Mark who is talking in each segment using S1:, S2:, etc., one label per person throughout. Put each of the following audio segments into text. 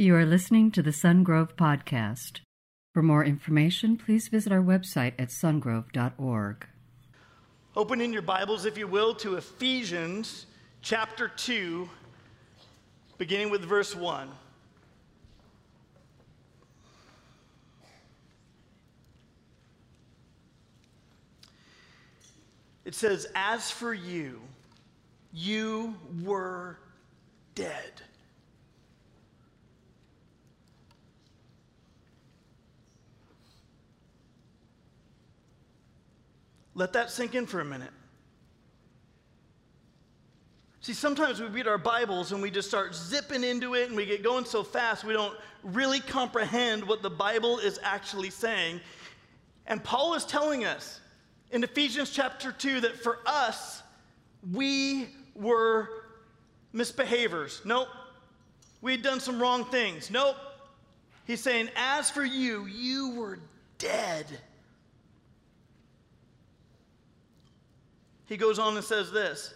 S1: You are listening to the Sungrove Podcast. For more information, please visit our website at sungrove.org.
S2: Open in your Bibles, if you will, to Ephesians chapter 2, beginning with verse 1. It says, As for you, you were dead. Let that sink in for a minute. See, sometimes we read our Bibles and we just start zipping into it and we get going so fast we don't really comprehend what the Bible is actually saying. And Paul is telling us in Ephesians chapter 2 that for us, we were misbehaviors. Nope. We had done some wrong things. Nope. He's saying, as for you, you were dead. He goes on and says this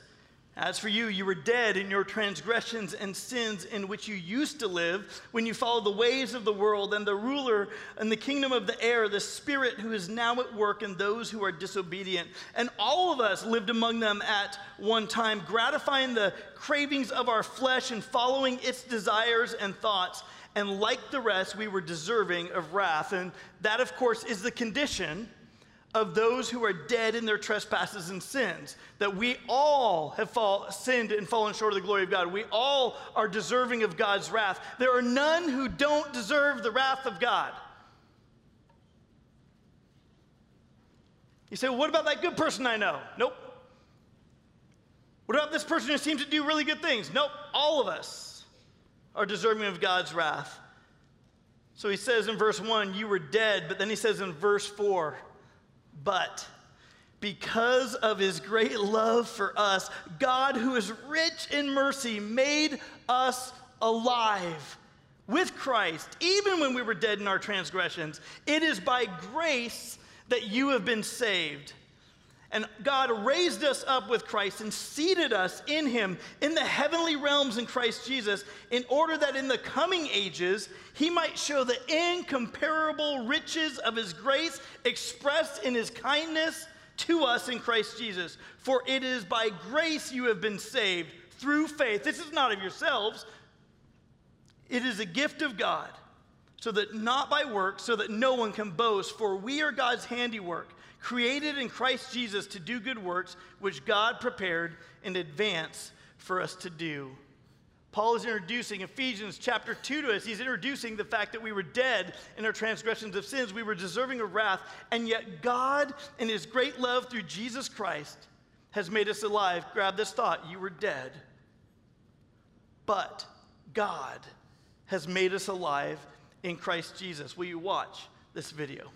S2: as for you, you were dead in your transgressions and sins in which you used to live when you followed the ways of the world and the ruler and the kingdom of the air, the spirit who is now at work in those who are disobedient. And all of us lived among them at one time, gratifying the cravings of our flesh and following its desires and thoughts. And like the rest, we were deserving of wrath. And that, of course, is the condition of those who are dead in their trespasses and sins. That we all have fall, sinned and fallen short of the glory of God. We all are deserving of God's wrath. There are none who don't deserve the wrath of God. You say, well, what about that good person I know? Nope. What about this person who seems to do really good things? Nope. All of us are deserving of God's wrath. So he says in verse 1, you were dead, but then he says in verse 4, but because of his great love for us, God, who is rich in mercy, made us alive with Christ, even when we were dead in our transgressions. It is by grace that you have been saved. And God raised us up with Christ and seated us in Him in the heavenly realms in Christ Jesus, in order that in the coming ages He might show the incomparable riches of His grace expressed in His kindness to us in Christ Jesus. For it is by grace you have been saved through faith. This is not of yourselves, it is a gift of God, so that not by works, so that no one can boast. For we are God's handiwork created in Christ Jesus to do good works, which God prepared in advance for us to do. Paul is introducing Ephesians chapter 2 to us. He's introducing the fact that we were dead in our transgressions of sins. We were deserving of wrath. And yet, God, in His great love through Jesus Christ, has made us alive. Grab this thought you were dead. But God has made us alive in Christ Jesus. Will you watch this video?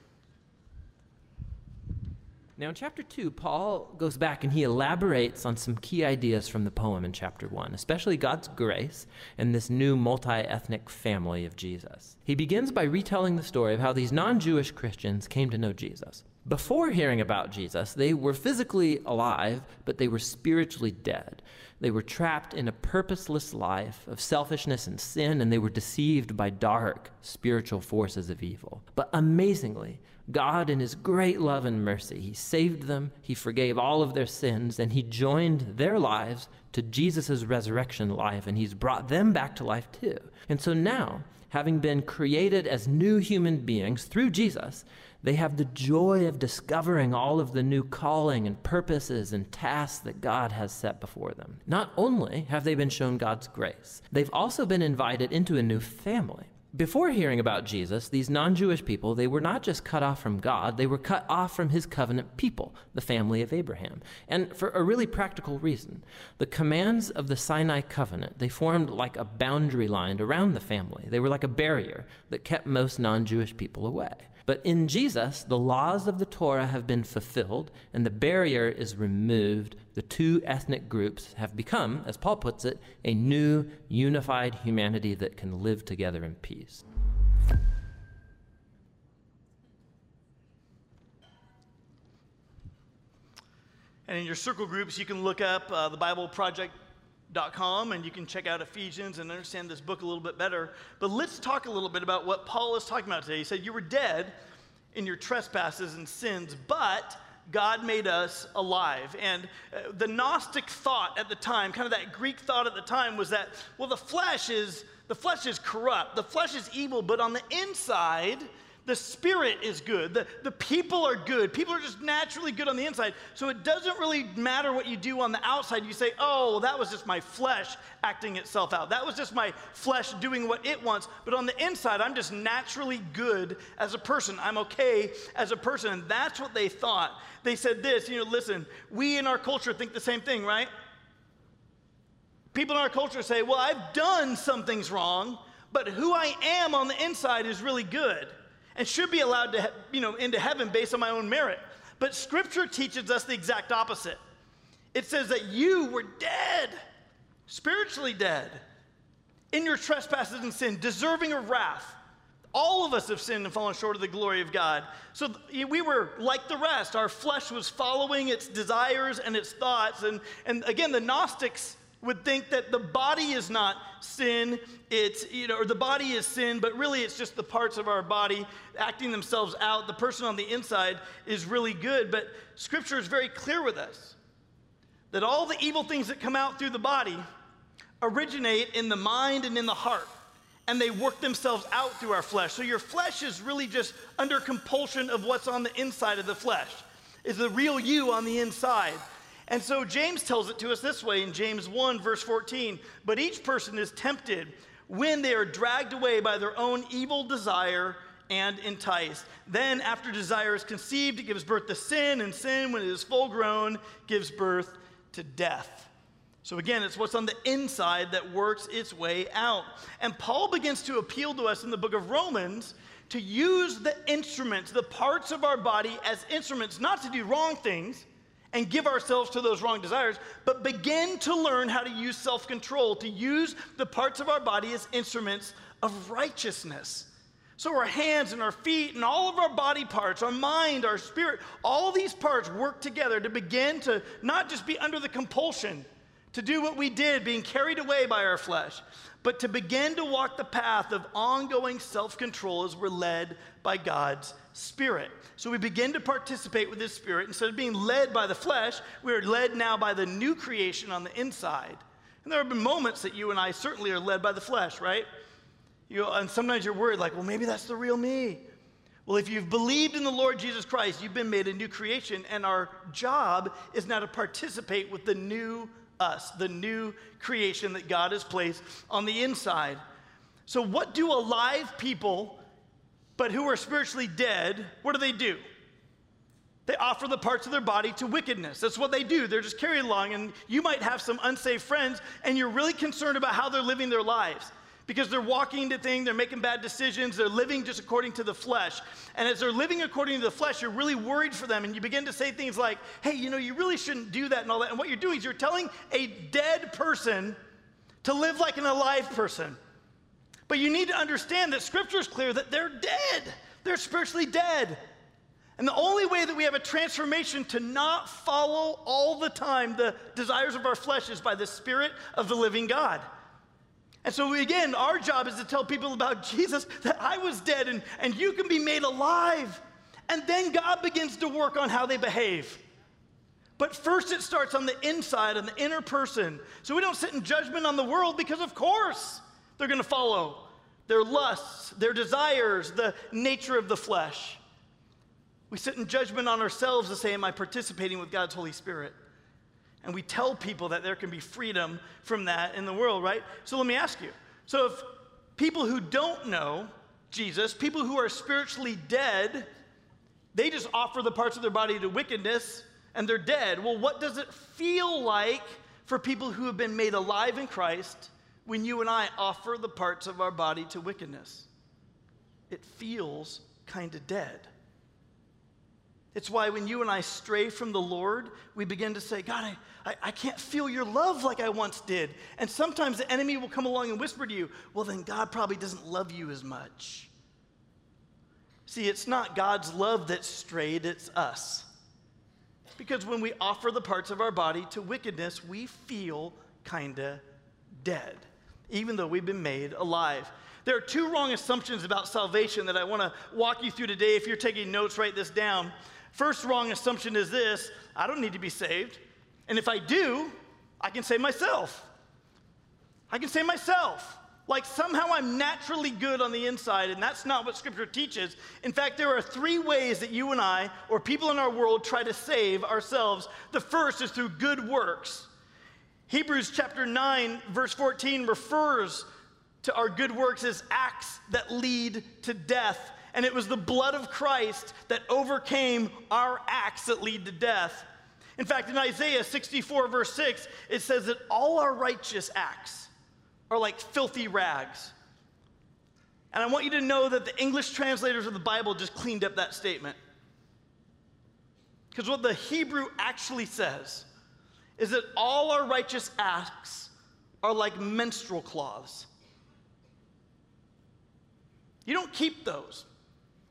S3: Now, in chapter 2, Paul goes back and he elaborates on some key ideas from the poem in chapter 1, especially God's grace and this new multi ethnic family of Jesus. He begins by retelling the story of how these non Jewish Christians came to know Jesus. Before hearing about Jesus, they were physically alive, but they were spiritually dead. They were trapped in a purposeless life of selfishness and sin, and they were deceived by dark spiritual forces of evil. But amazingly, God, in His great love and mercy, He saved them, He forgave all of their sins, and He joined their lives to Jesus' resurrection life, and He's brought them back to life too. And so now, having been created as new human beings through Jesus, they have the joy of discovering all of the new calling and purposes and tasks that God has set before them. Not only have they been shown God's grace, they've also been invited into a new family. Before hearing about Jesus, these non Jewish people, they were not just cut off from God, they were cut off from his covenant people, the family of Abraham. And for a really practical reason. The commands of the Sinai covenant, they formed like a boundary line around the family. They were like a barrier that kept most non Jewish people away. But in Jesus, the laws of the Torah have been fulfilled and the barrier is removed. The two ethnic groups have become, as Paul puts it, a new unified humanity that can live together in peace.
S2: And in your circle groups, you can look up uh, the Bible Project Com, and you can check out Ephesians and understand this book a little bit better. But let's talk a little bit about what Paul is talking about today. He said, You were dead in your trespasses and sins, but God made us alive. And uh, the Gnostic thought at the time, kind of that Greek thought at the time, was that, well, the flesh is the flesh is corrupt, the flesh is evil, but on the inside, the spirit is good. The, the people are good. People are just naturally good on the inside. So it doesn't really matter what you do on the outside. You say, oh, well, that was just my flesh acting itself out. That was just my flesh doing what it wants. But on the inside, I'm just naturally good as a person. I'm okay as a person. And that's what they thought. They said this, you know, listen, we in our culture think the same thing, right? People in our culture say, well, I've done some things wrong, but who I am on the inside is really good and should be allowed to, you know, into heaven based on my own merit. But scripture teaches us the exact opposite. It says that you were dead, spiritually dead, in your trespasses and sin, deserving of wrath. All of us have sinned and fallen short of the glory of God. So we were like the rest. Our flesh was following its desires and its thoughts. And, and again, the Gnostics would think that the body is not sin, it's, you know, or the body is sin, but really it's just the parts of our body acting themselves out. The person on the inside is really good, but scripture is very clear with us that all the evil things that come out through the body originate in the mind and in the heart, and they work themselves out through our flesh. So your flesh is really just under compulsion of what's on the inside of the flesh, is the real you on the inside. And so James tells it to us this way in James 1, verse 14. But each person is tempted when they are dragged away by their own evil desire and enticed. Then, after desire is conceived, it gives birth to sin, and sin, when it is full grown, gives birth to death. So, again, it's what's on the inside that works its way out. And Paul begins to appeal to us in the book of Romans to use the instruments, the parts of our body, as instruments, not to do wrong things and give ourselves to those wrong desires, but begin to learn how to use self control, to use the parts of our body as instruments of righteousness. So, our hands and our feet and all of our body parts, our mind, our spirit, all these parts work together to begin to not just be under the compulsion to do what we did, being carried away by our flesh, but to begin to walk the path of ongoing self control as we're led by God's Spirit. So we begin to participate with this Spirit. Instead of being led by the flesh, we are led now by the new creation on the inside. And there have been moments that you and I certainly are led by the flesh, right? You and sometimes you're worried, like, well, maybe that's the real me. Well, if you've believed in the Lord Jesus Christ, you've been made a new creation, and our job is now to participate with the new us, the new creation that God has placed on the inside. So, what do alive people but who are spiritually dead, what do they do? They offer the parts of their body to wickedness. That's what they do. They're just carried along, and you might have some unsaved friends, and you're really concerned about how they're living their lives because they're walking into things, they're making bad decisions, they're living just according to the flesh. And as they're living according to the flesh, you're really worried for them, and you begin to say things like, hey, you know, you really shouldn't do that and all that. And what you're doing is you're telling a dead person to live like an alive person. But you need to understand that scripture is clear that they're dead. They're spiritually dead. And the only way that we have a transformation to not follow all the time the desires of our flesh is by the Spirit of the living God. And so, again, our job is to tell people about Jesus that I was dead and, and you can be made alive. And then God begins to work on how they behave. But first, it starts on the inside, on the inner person. So we don't sit in judgment on the world because, of course, they're going to follow their lusts, their desires, the nature of the flesh. We sit in judgment on ourselves to say, Am I participating with God's Holy Spirit? And we tell people that there can be freedom from that in the world, right? So let me ask you. So if people who don't know Jesus, people who are spiritually dead, they just offer the parts of their body to wickedness and they're dead. Well, what does it feel like for people who have been made alive in Christ when you and I offer the parts of our body to wickedness. It feels kind of dead. It's why when you and I stray from the Lord, we begin to say, God, I, I, I, can't feel your love like I once did. And sometimes the enemy will come along and whisper to you, well, then God probably doesn't love you as much. See, it's not God's love that's strayed, it's us. Because when we offer the parts of our body to wickedness, we feel kinda dead, even though we've been made alive. There are two wrong assumptions about salvation that I want to walk you through today. If you're taking notes, write this down. First wrong assumption is this I don't need to be saved. And if I do, I can save myself. I can save myself. Like somehow I'm naturally good on the inside, and that's not what Scripture teaches. In fact, there are three ways that you and I, or people in our world, try to save ourselves. The first is through good works. Hebrews chapter 9, verse 14 refers to our good works as acts that lead to death. And it was the blood of Christ that overcame our acts that lead to death. In fact, in Isaiah 64, verse 6, it says that all our righteous acts are like filthy rags. And I want you to know that the English translators of the Bible just cleaned up that statement. Because what the Hebrew actually says is that all our righteous acts are like menstrual cloths. You don't keep those.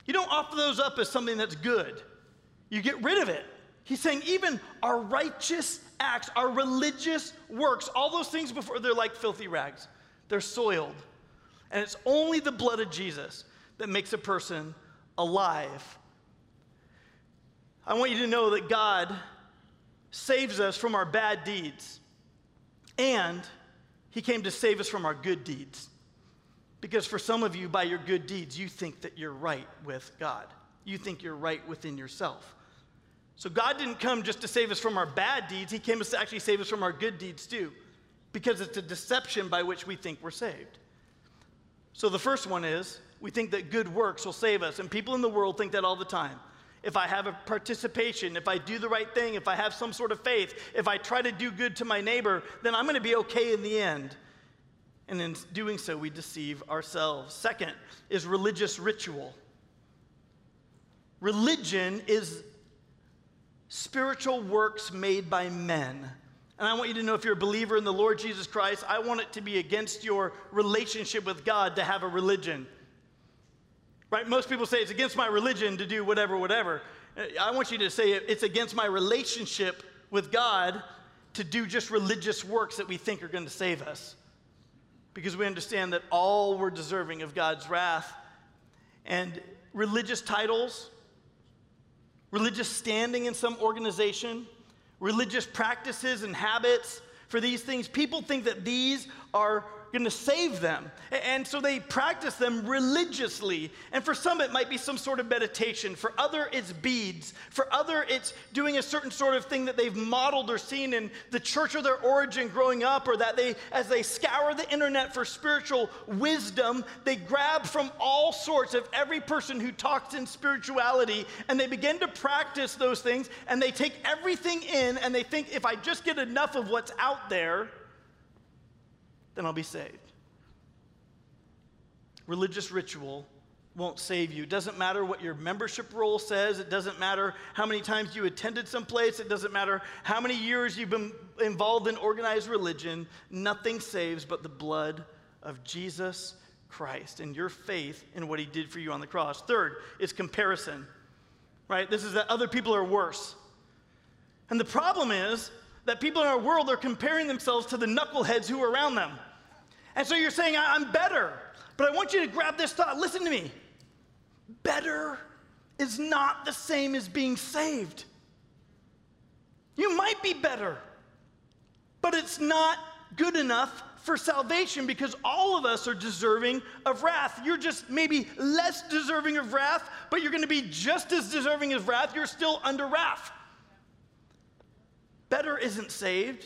S2: You don't offer those up as something that's good. You get rid of it. He's saying even our righteous acts, our religious works, all those things before, they're like filthy rags. They're soiled. And it's only the blood of Jesus that makes a person alive. I want you to know that God saves us from our bad deeds, and He came to save us from our good deeds. Because for some of you, by your good deeds, you think that you're right with God. You think you're right within yourself. So God didn't come just to save us from our bad deeds, He came to actually save us from our good deeds too, because it's a deception by which we think we're saved. So the first one is we think that good works will save us, and people in the world think that all the time. If I have a participation, if I do the right thing, if I have some sort of faith, if I try to do good to my neighbor, then I'm going to be okay in the end. And in doing so, we deceive ourselves. Second is religious ritual. Religion is spiritual works made by men. And I want you to know if you're a believer in the Lord Jesus Christ, I want it to be against your relationship with God to have a religion. Right? Most people say it's against my religion to do whatever, whatever. Uh, I want you to say it's against my relationship with God to do just religious works that we think are going to save us. Because we understand that all we're deserving of God's wrath. And religious titles, religious standing in some organization, religious practices and habits, for these things, people think that these are going to save them. And so they practice them religiously. And for some, it might be some sort of meditation. For other, it's beads. For other, it's doing a certain sort of thing that they've modeled or seen in the church of their origin growing up, or that they, as they scour the internet for spiritual wisdom, they grab from all sorts of every person who talks in spirituality and they begin to practice those things and they take everything in and they think if I just get enough of what's out there, then I'll be saved. Religious ritual won't save you. It doesn't matter what your membership roll says. It doesn't matter how many times you attended someplace. It doesn't matter how many years you've been involved in organized religion. Nothing saves but the blood of Jesus Christ and your faith in what he did for you on the cross. Third is comparison, right? This is that other people are worse. And the problem is that people in our world are comparing themselves to the knuckleheads who are around them. And so you're saying, I'm better. But I want you to grab this thought. Listen to me. Better is not the same as being saved. You might be better, but it's not good enough for salvation because all of us are deserving of wrath. You're just maybe less deserving of wrath, but you're going to be just as deserving of wrath. You're still under wrath. Better isn't saved.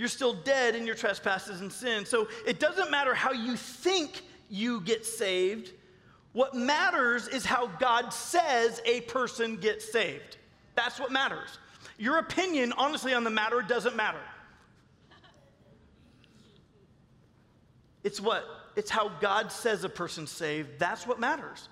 S2: You're still dead in your trespasses and sin. So it doesn't matter how you think you get saved. What matters is how God says a person gets saved. That's what matters. Your opinion, honestly, on the matter doesn't matter. It's what? It's how God says a person's saved. That's what matters.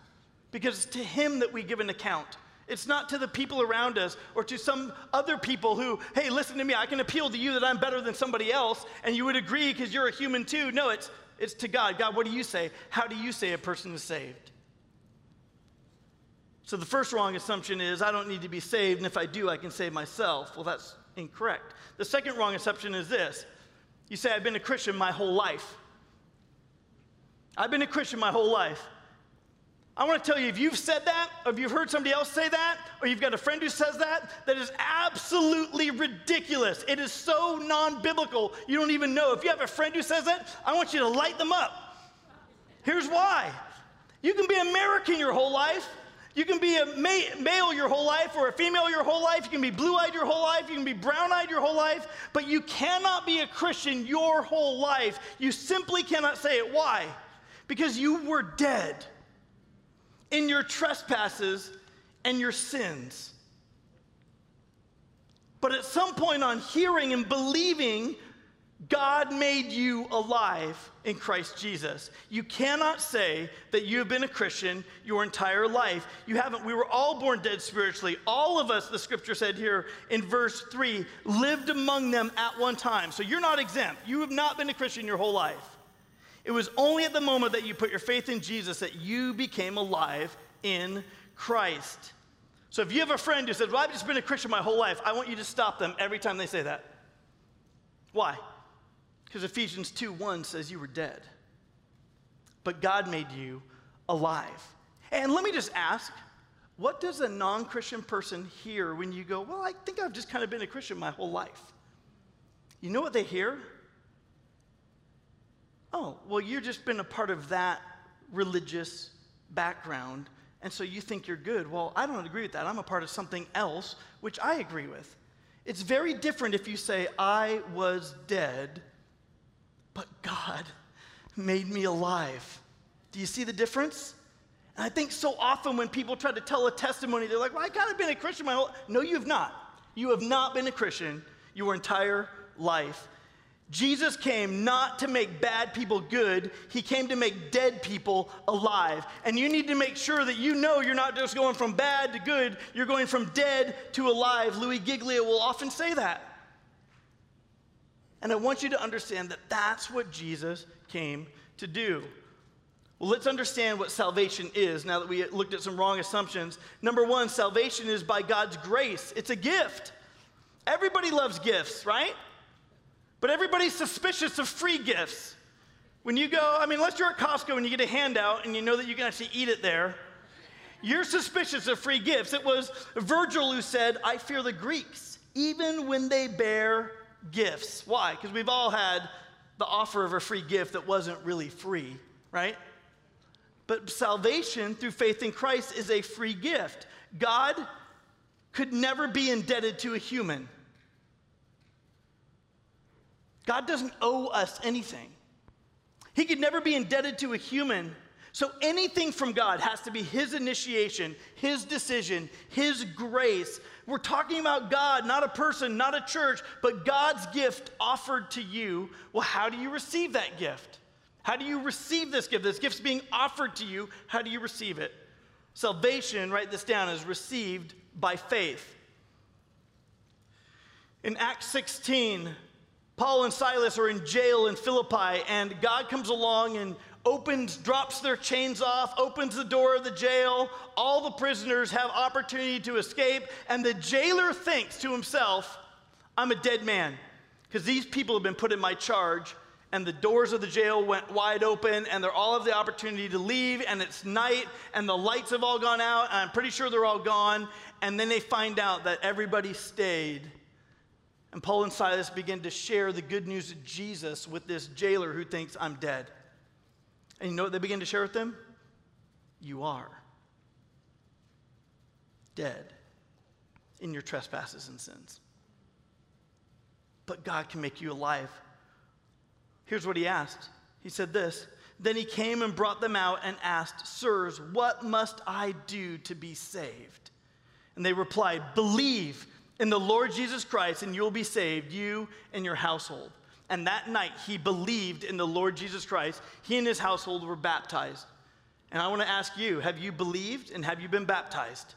S2: Because it's to Him that we give an account. It's not to the people around us or to some other people who, hey, listen to me, I can appeal to you that I'm better than somebody else, and you would agree because you're a human too. No, it's, it's to God. God, what do you say? How do you say a person is saved? So the first wrong assumption is I don't need to be saved, and if I do, I can save myself. Well, that's incorrect. The second wrong assumption is this You say, I've been a Christian my whole life. I've been a Christian my whole life. I want to tell you if you've said that, or if you've heard somebody else say that, or you've got a friend who says that, that is absolutely ridiculous. It is so non biblical, you don't even know. If you have a friend who says that, I want you to light them up. Here's why you can be American your whole life. You can be a ma- male your whole life or a female your whole life. You can be blue eyed your whole life. You can be brown eyed your whole life. But you cannot be a Christian your whole life. You simply cannot say it. Why? Because you were dead in your trespasses and your sins. But at some point on hearing and believing, God made you alive in Christ Jesus. You cannot say that you have been a Christian your entire life. You haven't. We were all born dead spiritually. All of us, the scripture said here in verse 3, lived among them at one time. So you're not exempt. You have not been a Christian your whole life. It was only at the moment that you put your faith in Jesus that you became alive in Christ. So if you have a friend who says, Well, I've just been a Christian my whole life, I want you to stop them every time they say that. Why? Because Ephesians 2 1 says you were dead, but God made you alive. And let me just ask, what does a non Christian person hear when you go, Well, I think I've just kind of been a Christian my whole life? You know what they hear? Oh, well, you've just been a part of that religious background, and so you think you're good. Well, I don't agree with that. I'm a part of something else, which I agree with. It's very different if you say, I was dead, but God made me alive. Do you see the difference? And I think so often when people try to tell a testimony, they're like, well, I kind of been a Christian my whole No, you have not. You have not been a Christian your entire life. Jesus came not to make bad people good, he came to make dead people alive. And you need to make sure that you know you're not just going from bad to good, you're going from dead to alive. Louis Giglio will often say that. And I want you to understand that that's what Jesus came to do. Well, let's understand what salvation is now that we looked at some wrong assumptions. Number one, salvation is by God's grace, it's a gift. Everybody loves gifts, right? But everybody's suspicious of free gifts. When you go, I mean, unless you're at Costco and you get a handout and you know that you can actually eat it there, you're suspicious of free gifts. It was Virgil who said, I fear the Greeks, even when they bear gifts. Why? Because we've all had the offer of a free gift that wasn't really free, right? But salvation through faith in Christ is a free gift. God could never be indebted to a human. God doesn't owe us anything. He could never be indebted to a human. So anything from God has to be His initiation, His decision, His grace. We're talking about God, not a person, not a church, but God's gift offered to you. Well, how do you receive that gift? How do you receive this gift? This gift's being offered to you. How do you receive it? Salvation, write this down, is received by faith. In Acts 16, Paul and Silas are in jail in Philippi, and God comes along and opens, drops their chains off, opens the door of the jail. All the prisoners have opportunity to escape, and the jailer thinks to himself, I'm a dead man, because these people have been put in my charge. And the doors of the jail went wide open, and they're all have the opportunity to leave, and it's night, and the lights have all gone out, I'm pretty sure they're all gone. And then they find out that everybody stayed and Paul and Silas begin to share the good news of Jesus with this jailer who thinks, I'm dead. And you know what they begin to share with them? You are dead in your trespasses and sins. But God can make you alive. Here's what he asked He said this Then he came and brought them out and asked, Sirs, what must I do to be saved? And they replied, Believe in the Lord Jesus Christ, and you'll be saved, you and your household. And that night, he believed in the Lord Jesus Christ. He and his household were baptized. And I want to ask you have you believed and have you been baptized?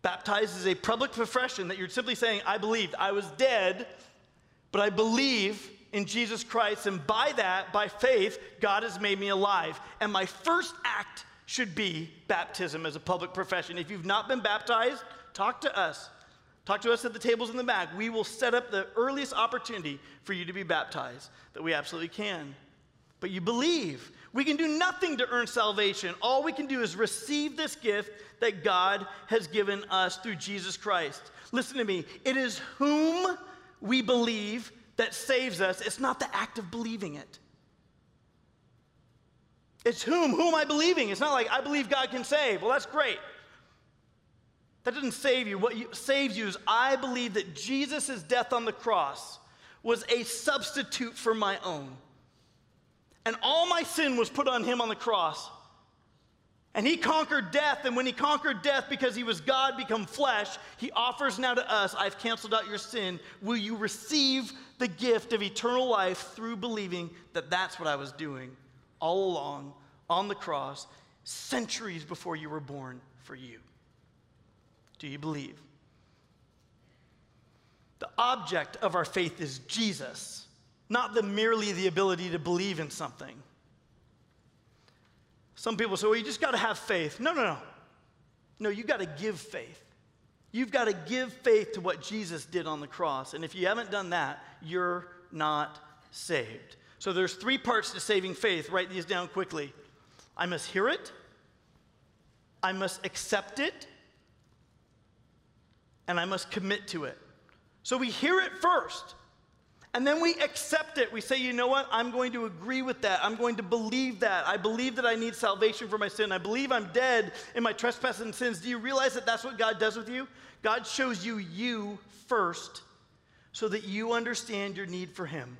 S2: Baptized is a public profession that you're simply saying, I believed. I was dead, but I believe in Jesus Christ. And by that, by faith, God has made me alive. And my first act should be baptism as a public profession. If you've not been baptized, talk to us. Talk to us at the tables in the back. We will set up the earliest opportunity for you to be baptized that we absolutely can. But you believe. We can do nothing to earn salvation. All we can do is receive this gift that God has given us through Jesus Christ. Listen to me. It is whom we believe that saves us, it's not the act of believing it. It's whom? Who am I believing? It's not like I believe God can save. Well, that's great. That doesn't save you. What you, saves you is I believe that Jesus' death on the cross was a substitute for my own. And all my sin was put on him on the cross. And he conquered death. And when he conquered death because he was God become flesh, he offers now to us, I've canceled out your sin. Will you receive the gift of eternal life through believing that that's what I was doing all along on the cross, centuries before you were born for you? Do you believe? The object of our faith is Jesus, not the merely the ability to believe in something. Some people say, well, you just got to have faith. No, no, no. No, you got to give faith. You've got to give faith to what Jesus did on the cross. And if you haven't done that, you're not saved. So there's three parts to saving faith. Write these down quickly. I must hear it. I must accept it and I must commit to it. So we hear it first, and then we accept it. We say, you know what? I'm going to agree with that. I'm going to believe that. I believe that I need salvation for my sin. I believe I'm dead in my trespasses and sins. Do you realize that that's what God does with you? God shows you you first so that you understand your need for Him.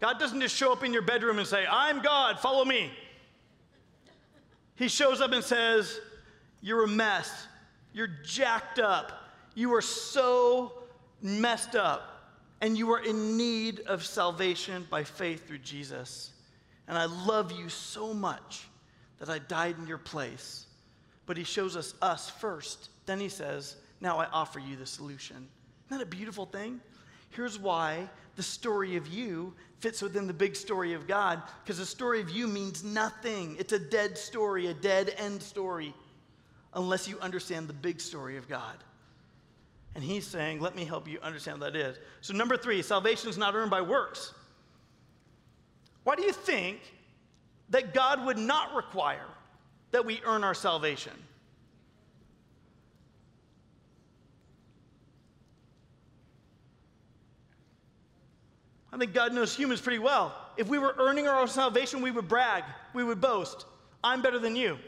S2: God doesn't just show up in your bedroom and say, I'm God, follow me. He shows up and says, You're a mess. You're jacked up. You are so messed up, and you are in need of salvation by faith through Jesus. And I love you so much that I died in your place. But he shows us us first. Then he says, Now I offer you the solution. Isn't that a beautiful thing? Here's why the story of you fits within the big story of God, because the story of you means nothing. It's a dead story, a dead end story, unless you understand the big story of God. And he's saying, let me help you understand what that is. So, number three, salvation is not earned by works. Why do you think that God would not require that we earn our salvation? I think God knows humans pretty well. If we were earning our own salvation, we would brag, we would boast. I'm better than you.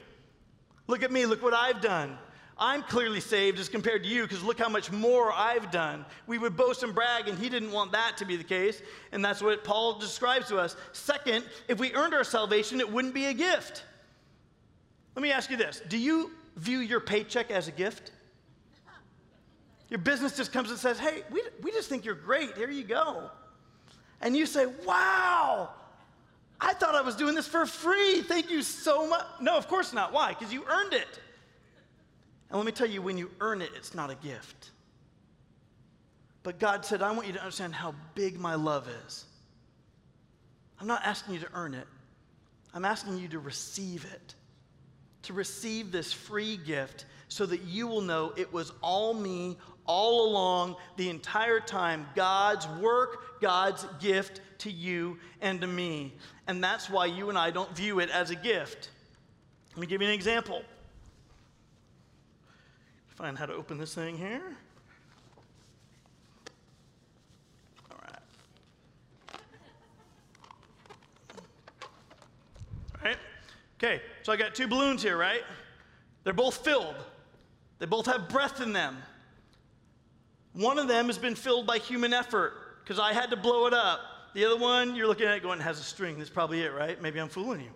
S2: Look at me, look what I've done. I'm clearly saved as compared to you because look how much more I've done. We would boast and brag, and he didn't want that to be the case. And that's what Paul describes to us. Second, if we earned our salvation, it wouldn't be a gift. Let me ask you this Do you view your paycheck as a gift? Your business just comes and says, Hey, we, we just think you're great. Here you go. And you say, Wow, I thought I was doing this for free. Thank you so much. No, of course not. Why? Because you earned it. And let me tell you, when you earn it, it's not a gift. But God said, I want you to understand how big my love is. I'm not asking you to earn it, I'm asking you to receive it. To receive this free gift so that you will know it was all me all along, the entire time. God's work, God's gift to you and to me. And that's why you and I don't view it as a gift. Let me give you an example find how to open this thing here. All right. All right. Okay, so I got two balloons here, right? They're both filled. They both have breath in them. One of them has been filled by human effort because I had to blow it up. The other one, you're looking at it going, has a string. That's probably it, right? Maybe I'm fooling you.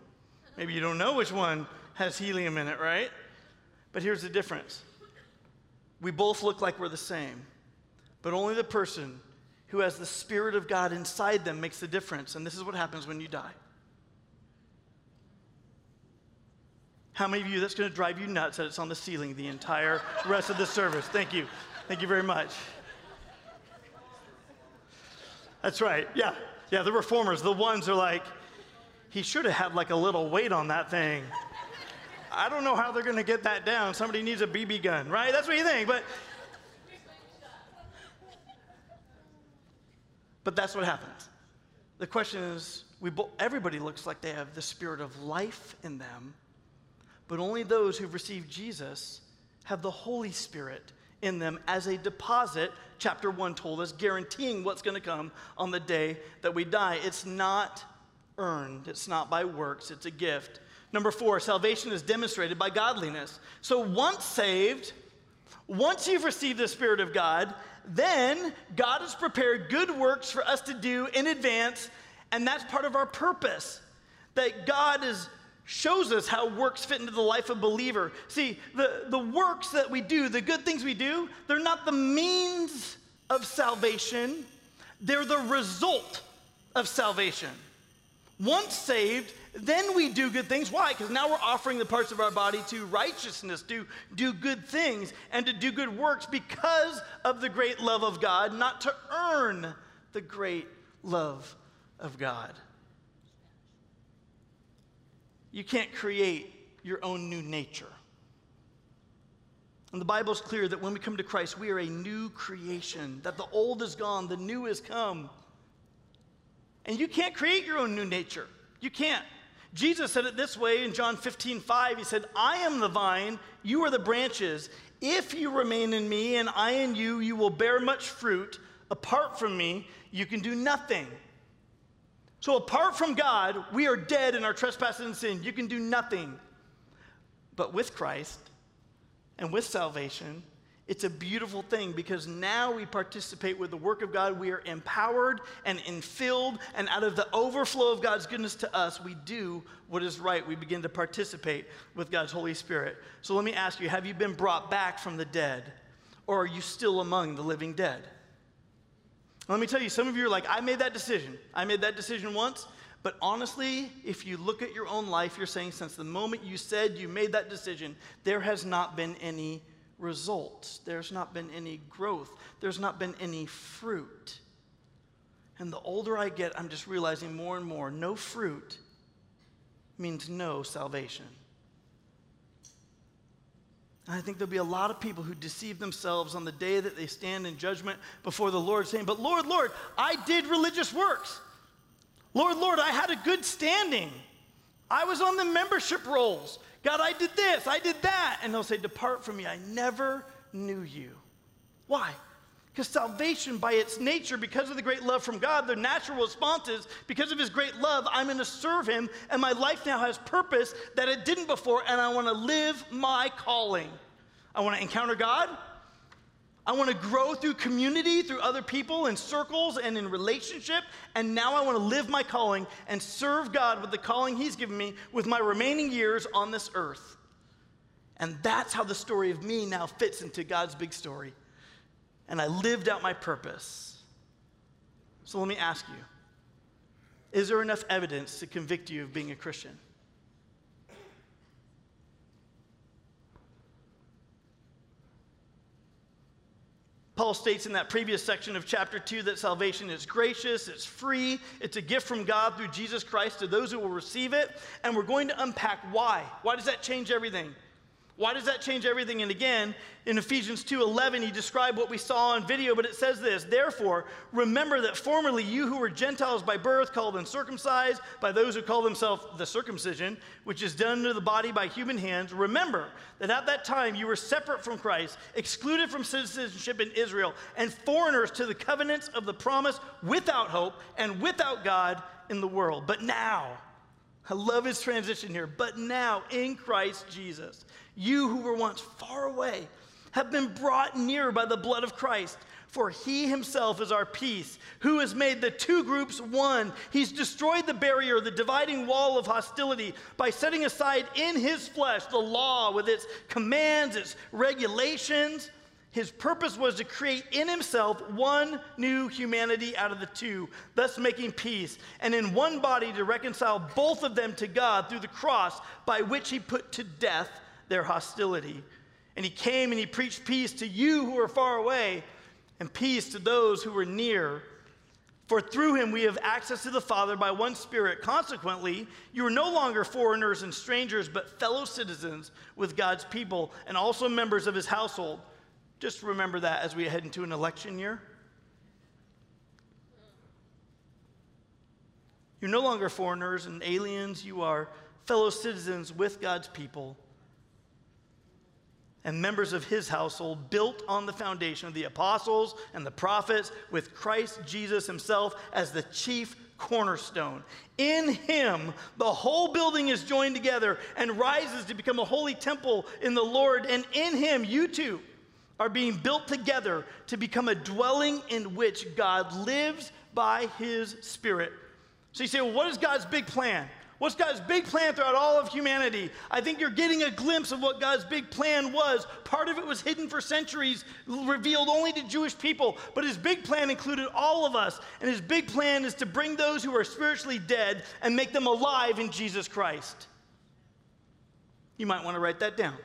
S2: Maybe you don't know which one has helium in it, right? But here's the difference we both look like we're the same, but only the person who has the Spirit of God inside them makes the difference. And this is what happens when you die. How many of you that's going to drive you nuts that it's on the ceiling the entire rest of the service? Thank you. Thank you very much. That's right. Yeah. Yeah, the reformers, the ones are like, he should have had like a little weight on that thing. I don't know how they're going to get that down. Somebody needs a BB gun, right? That's what you think. But, but that's what happens. The question is we bo- everybody looks like they have the spirit of life in them, but only those who've received Jesus have the Holy Spirit in them as a deposit, chapter 1 told us, guaranteeing what's going to come on the day that we die. It's not earned, it's not by works, it's a gift. Number four, salvation is demonstrated by godliness. So once saved, once you've received the Spirit of God, then God has prepared good works for us to do in advance, and that's part of our purpose. That God is shows us how works fit into the life of a believer. See, the, the works that we do, the good things we do, they're not the means of salvation, they're the result of salvation. Once saved, then we do good things. Why? Because now we're offering the parts of our body to righteousness, to do good things, and to do good works because of the great love of God, not to earn the great love of God. You can't create your own new nature. And the Bible is clear that when we come to Christ, we are a new creation, that the old is gone, the new has come. And you can't create your own new nature. You can't. Jesus said it this way in John 15, 5. He said, I am the vine, you are the branches. If you remain in me and I in you, you will bear much fruit. Apart from me, you can do nothing. So, apart from God, we are dead in our trespasses and sin. You can do nothing. But with Christ and with salvation, it's a beautiful thing because now we participate with the work of God. We are empowered and infilled, and out of the overflow of God's goodness to us, we do what is right. We begin to participate with God's Holy Spirit. So let me ask you have you been brought back from the dead, or are you still among the living dead? Let me tell you, some of you are like, I made that decision. I made that decision once. But honestly, if you look at your own life, you're saying since the moment you said you made that decision, there has not been any results. There's not been any growth. There's not been any fruit. And the older I get, I'm just realizing more and more no fruit means no salvation. And I think there'll be a lot of people who deceive themselves on the day that they stand in judgment before the Lord, saying, But Lord, Lord, I did religious works. Lord, Lord, I had a good standing. I was on the membership rolls. God, I did this, I did that. And they'll say, Depart from me, I never knew you. Why? Because salvation, by its nature, because of the great love from God, the natural response is because of His great love, I'm going to serve Him, and my life now has purpose that it didn't before, and I want to live my calling. I want to encounter God. I want to grow through community, through other people, in circles, and in relationship. And now I want to live my calling and serve God with the calling He's given me with my remaining years on this earth. And that's how the story of me now fits into God's big story and I lived out my purpose. So let me ask you is there enough evidence to convict you of being a Christian? Paul states in that previous section of chapter 2 that salvation is gracious, it's free, it's a gift from God through Jesus Christ to those who will receive it. And we're going to unpack why. Why does that change everything? Why does that change everything? And again, in Ephesians 2:11, he described what we saw on video, but it says this: "Therefore, remember that formerly you who were Gentiles by birth, called uncircumcised by those who call themselves the circumcision, which is done to the body by human hands, remember that at that time you were separate from Christ, excluded from citizenship in Israel, and foreigners to the covenants of the promise, without hope and without God in the world. But now, I love his transition here. But now, in Christ Jesus, you who were once far away have been brought near by the blood of Christ. For he himself is our peace, who has made the two groups one. He's destroyed the barrier, the dividing wall of hostility, by setting aside in his flesh the law with its commands, its regulations. His purpose was to create in himself one new humanity out of the two, thus making peace, and in one body to reconcile both of them to God through the cross, by which he put to death their hostility. And he came and he preached peace to you who are far away and peace to those who are near. For through him we have access to the Father by one Spirit. Consequently, you are no longer foreigners and strangers, but fellow citizens with God's people and also members of his household. Just remember that as we head into an election year. You're no longer foreigners and aliens, you are fellow citizens with God's people and members of his household, built on the foundation of the apostles and the prophets, with Christ Jesus himself as the chief cornerstone. In him, the whole building is joined together and rises to become a holy temple in the Lord. And in him, you too are being built together to become a dwelling in which God lives by his Spirit. So you say, well, what is God's big plan? What's God's big plan throughout all of humanity? I think you're getting a glimpse of what God's big plan was. Part of it was hidden for centuries, revealed only to Jewish people, but his big plan included all of us. And his big plan is to bring those who are spiritually dead and make them alive in Jesus Christ. You might want to write that down.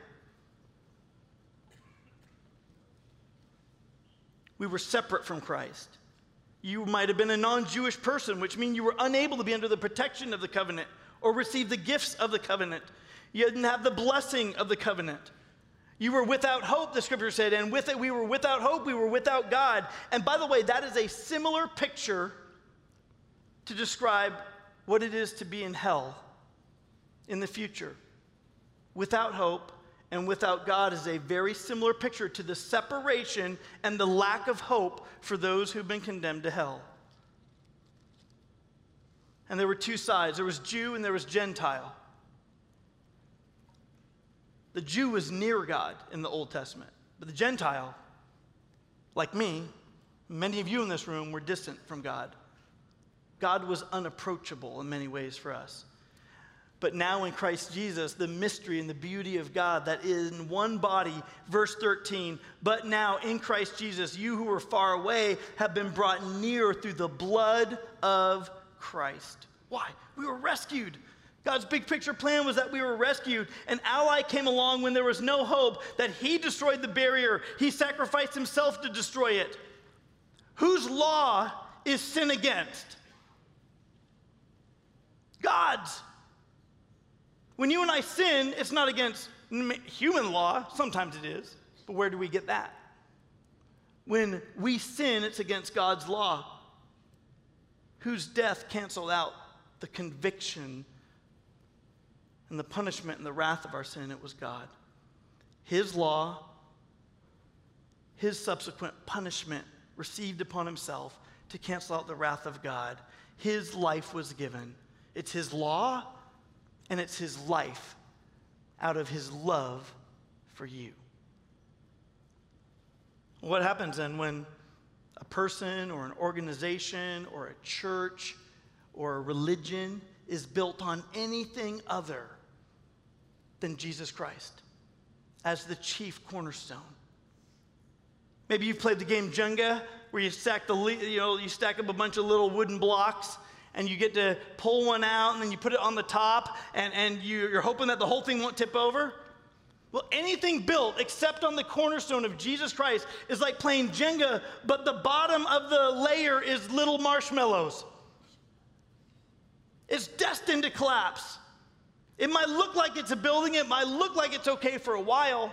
S2: We were separate from Christ. You might have been a non Jewish person, which means you were unable to be under the protection of the covenant or receive the gifts of the covenant. You didn't have the blessing of the covenant. You were without hope, the scripture said, and with it we were without hope, we were without God. And by the way, that is a similar picture to describe what it is to be in hell in the future. Without hope and without God is a very similar picture to the separation and the lack of hope for those who've been condemned to hell. And there were two sides there was Jew and there was Gentile. The Jew was near God in the Old Testament, but the Gentile, like me, many of you in this room were distant from God. God was unapproachable in many ways for us. But now in Christ Jesus, the mystery and the beauty of God that is in one body, verse 13. But now in Christ Jesus, you who were far away have been brought near through the blood of Christ. Why? We were rescued. God's big picture plan was that we were rescued. An ally came along when there was no hope, that he destroyed the barrier. He sacrificed himself to destroy it. Whose law is sin against? God's. When you and I sin, it's not against human law. Sometimes it is. But where do we get that? When we sin, it's against God's law whose death canceled out the conviction and the punishment and the wrath of our sin, it was God. His law, his subsequent punishment received upon himself to cancel out the wrath of God. His life was given. It's his law and it's his life out of his love for you. What happens then when a person or an organization or a church or a religion is built on anything other than Jesus Christ as the chief cornerstone. Maybe you've played the game Jenga, where you stack the you know you stack up a bunch of little wooden blocks, and you get to pull one out, and then you put it on the top, and, and you're hoping that the whole thing won't tip over. Well, anything built except on the cornerstone of Jesus Christ is like playing Jenga, but the bottom of the layer is little marshmallows. It's destined to collapse. It might look like it's a building, it might look like it's okay for a while,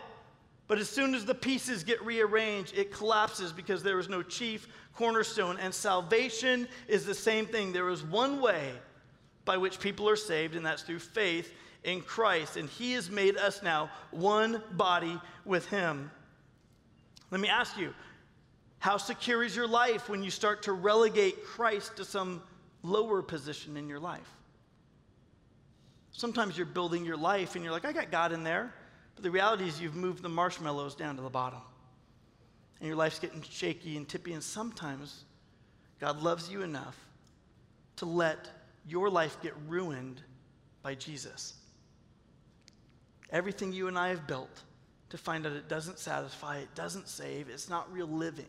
S2: but as soon as the pieces get rearranged, it collapses because there is no chief cornerstone. And salvation is the same thing. There is one way by which people are saved, and that's through faith in Christ, and He has made us now one body with Him. Let me ask you, how secure is your life when you start to relegate Christ to some lower position in your life? Sometimes you're building your life and you're like, I got God in there. But the reality is you've moved the marshmallows down to the bottom. And your life's getting shaky and tippy. And sometimes God loves you enough to let your life get ruined by Jesus. Everything you and I have built to find out it doesn't satisfy, it doesn't save, it's not real living.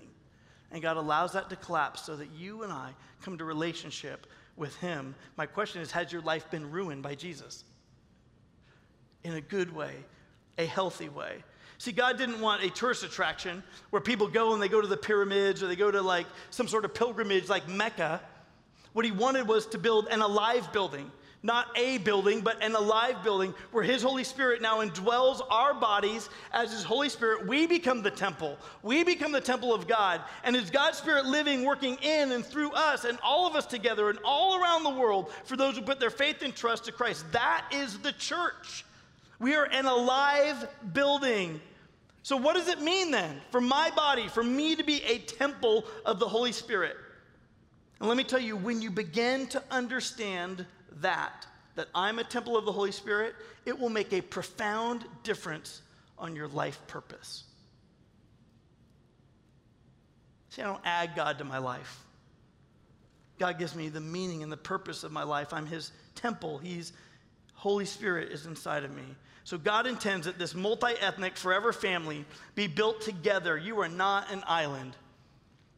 S2: And God allows that to collapse so that you and I come to relationship with Him. My question is Has your life been ruined by Jesus? In a good way, a healthy way. See, God didn't want a tourist attraction where people go and they go to the pyramids or they go to like some sort of pilgrimage like Mecca. What He wanted was to build an alive building not a building, but an alive building where His Holy Spirit now indwells our bodies as His Holy Spirit. We become the temple. We become the temple of God. And is God's Spirit living, working in and through us and all of us together and all around the world for those who put their faith and trust to Christ? That is the church. We are an alive building. So, what does it mean then for my body, for me to be a temple of the Holy Spirit? And let me tell you, when you begin to understand that, that I'm a temple of the Holy Spirit, it will make a profound difference on your life purpose. See, I don't add God to my life. God gives me the meaning and the purpose of my life. I'm His temple. He's Holy Spirit is inside of me. So God intends that this multi-ethnic forever family be built together. You are not an island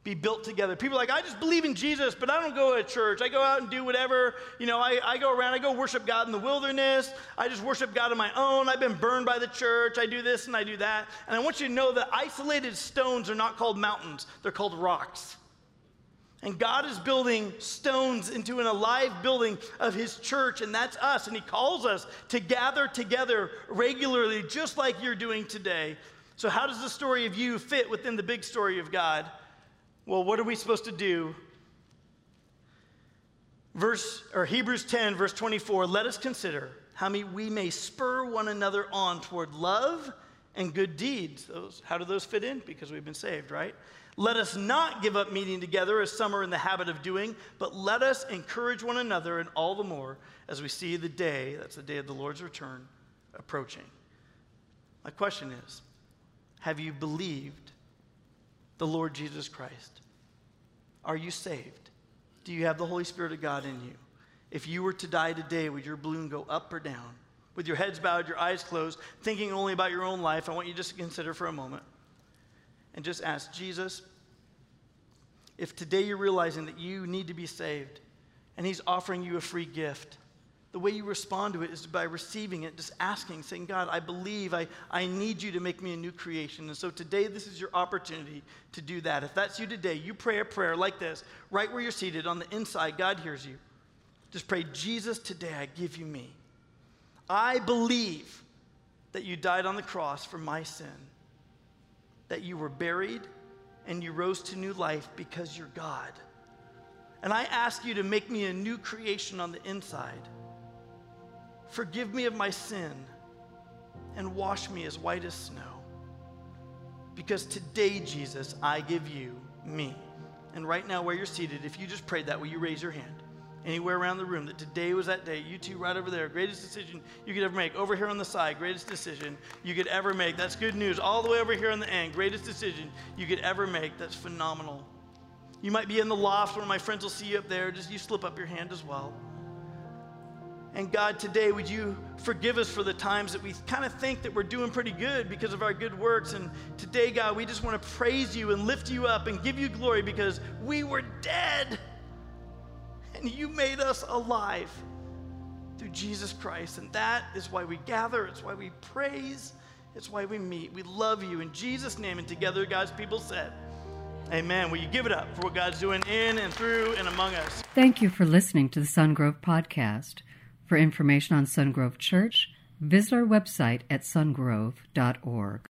S2: be built together. People are like, I just believe in Jesus, but I don't go to church. I go out and do whatever. You know, I, I go around, I go worship God in the wilderness. I just worship God on my own. I've been burned by the church. I do this and I do that. And I want you to know that isolated stones are not called mountains, they're called rocks. And God is building stones into an alive building of His church, and that's us. And He calls us to gather together regularly, just like you're doing today. So, how does the story of you fit within the big story of God? Well, what are we supposed to do? Verse or Hebrews 10 verse 24, let us consider how we may spur one another on toward love and good deeds. Those, how do those fit in? Because we've been saved, right? Let us not give up meeting together as some are in the habit of doing, but let us encourage one another, and all the more as we see the day, that's the day of the Lord's return, approaching. My question is Have you believed the Lord Jesus Christ? Are you saved? Do you have the Holy Spirit of God in you? If you were to die today, would your balloon go up or down? With your heads bowed, your eyes closed, thinking only about your own life, I want you just to consider for a moment and just ask Jesus, if today you're realizing that you need to be saved and He's offering you a free gift, the way you respond to it is by receiving it, just asking, saying, God, I believe, I, I need you to make me a new creation. And so today, this is your opportunity to do that. If that's you today, you pray a prayer like this, right where you're seated on the inside, God hears you. Just pray, Jesus, today I give you me. I believe that you died on the cross for my sin, that you were buried and you rose to new life because you're God. And I ask you to make me a new creation on the inside. Forgive me of my sin and wash me as white as snow. Because today, Jesus, I give you me. And right now, where you're seated, if you just prayed that, will you raise your hand? Anywhere around the room that today was that day, you two right over there, greatest decision you could ever make. Over here on the side, greatest decision you could ever make. That's good news. All the way over here on the end, greatest decision you could ever make. That's phenomenal. You might be in the loft, one of my friends will see you up there. Just you slip up your hand as well. And God, today, would you forgive us for the times that we kind of think that we're doing pretty good because of our good works. And today, God, we just want to praise you and lift you up and give you glory because we were dead and you made us alive through Jesus Christ. And that is why we gather, it's why we praise, it's why we meet. We love you in Jesus' name. And together, God's people said, Amen. Will you give it up for what God's doing in and through and among us?
S1: Thank you for listening to the Sungrove Podcast. For information on Sungrove Church, visit our website at sungrove.org.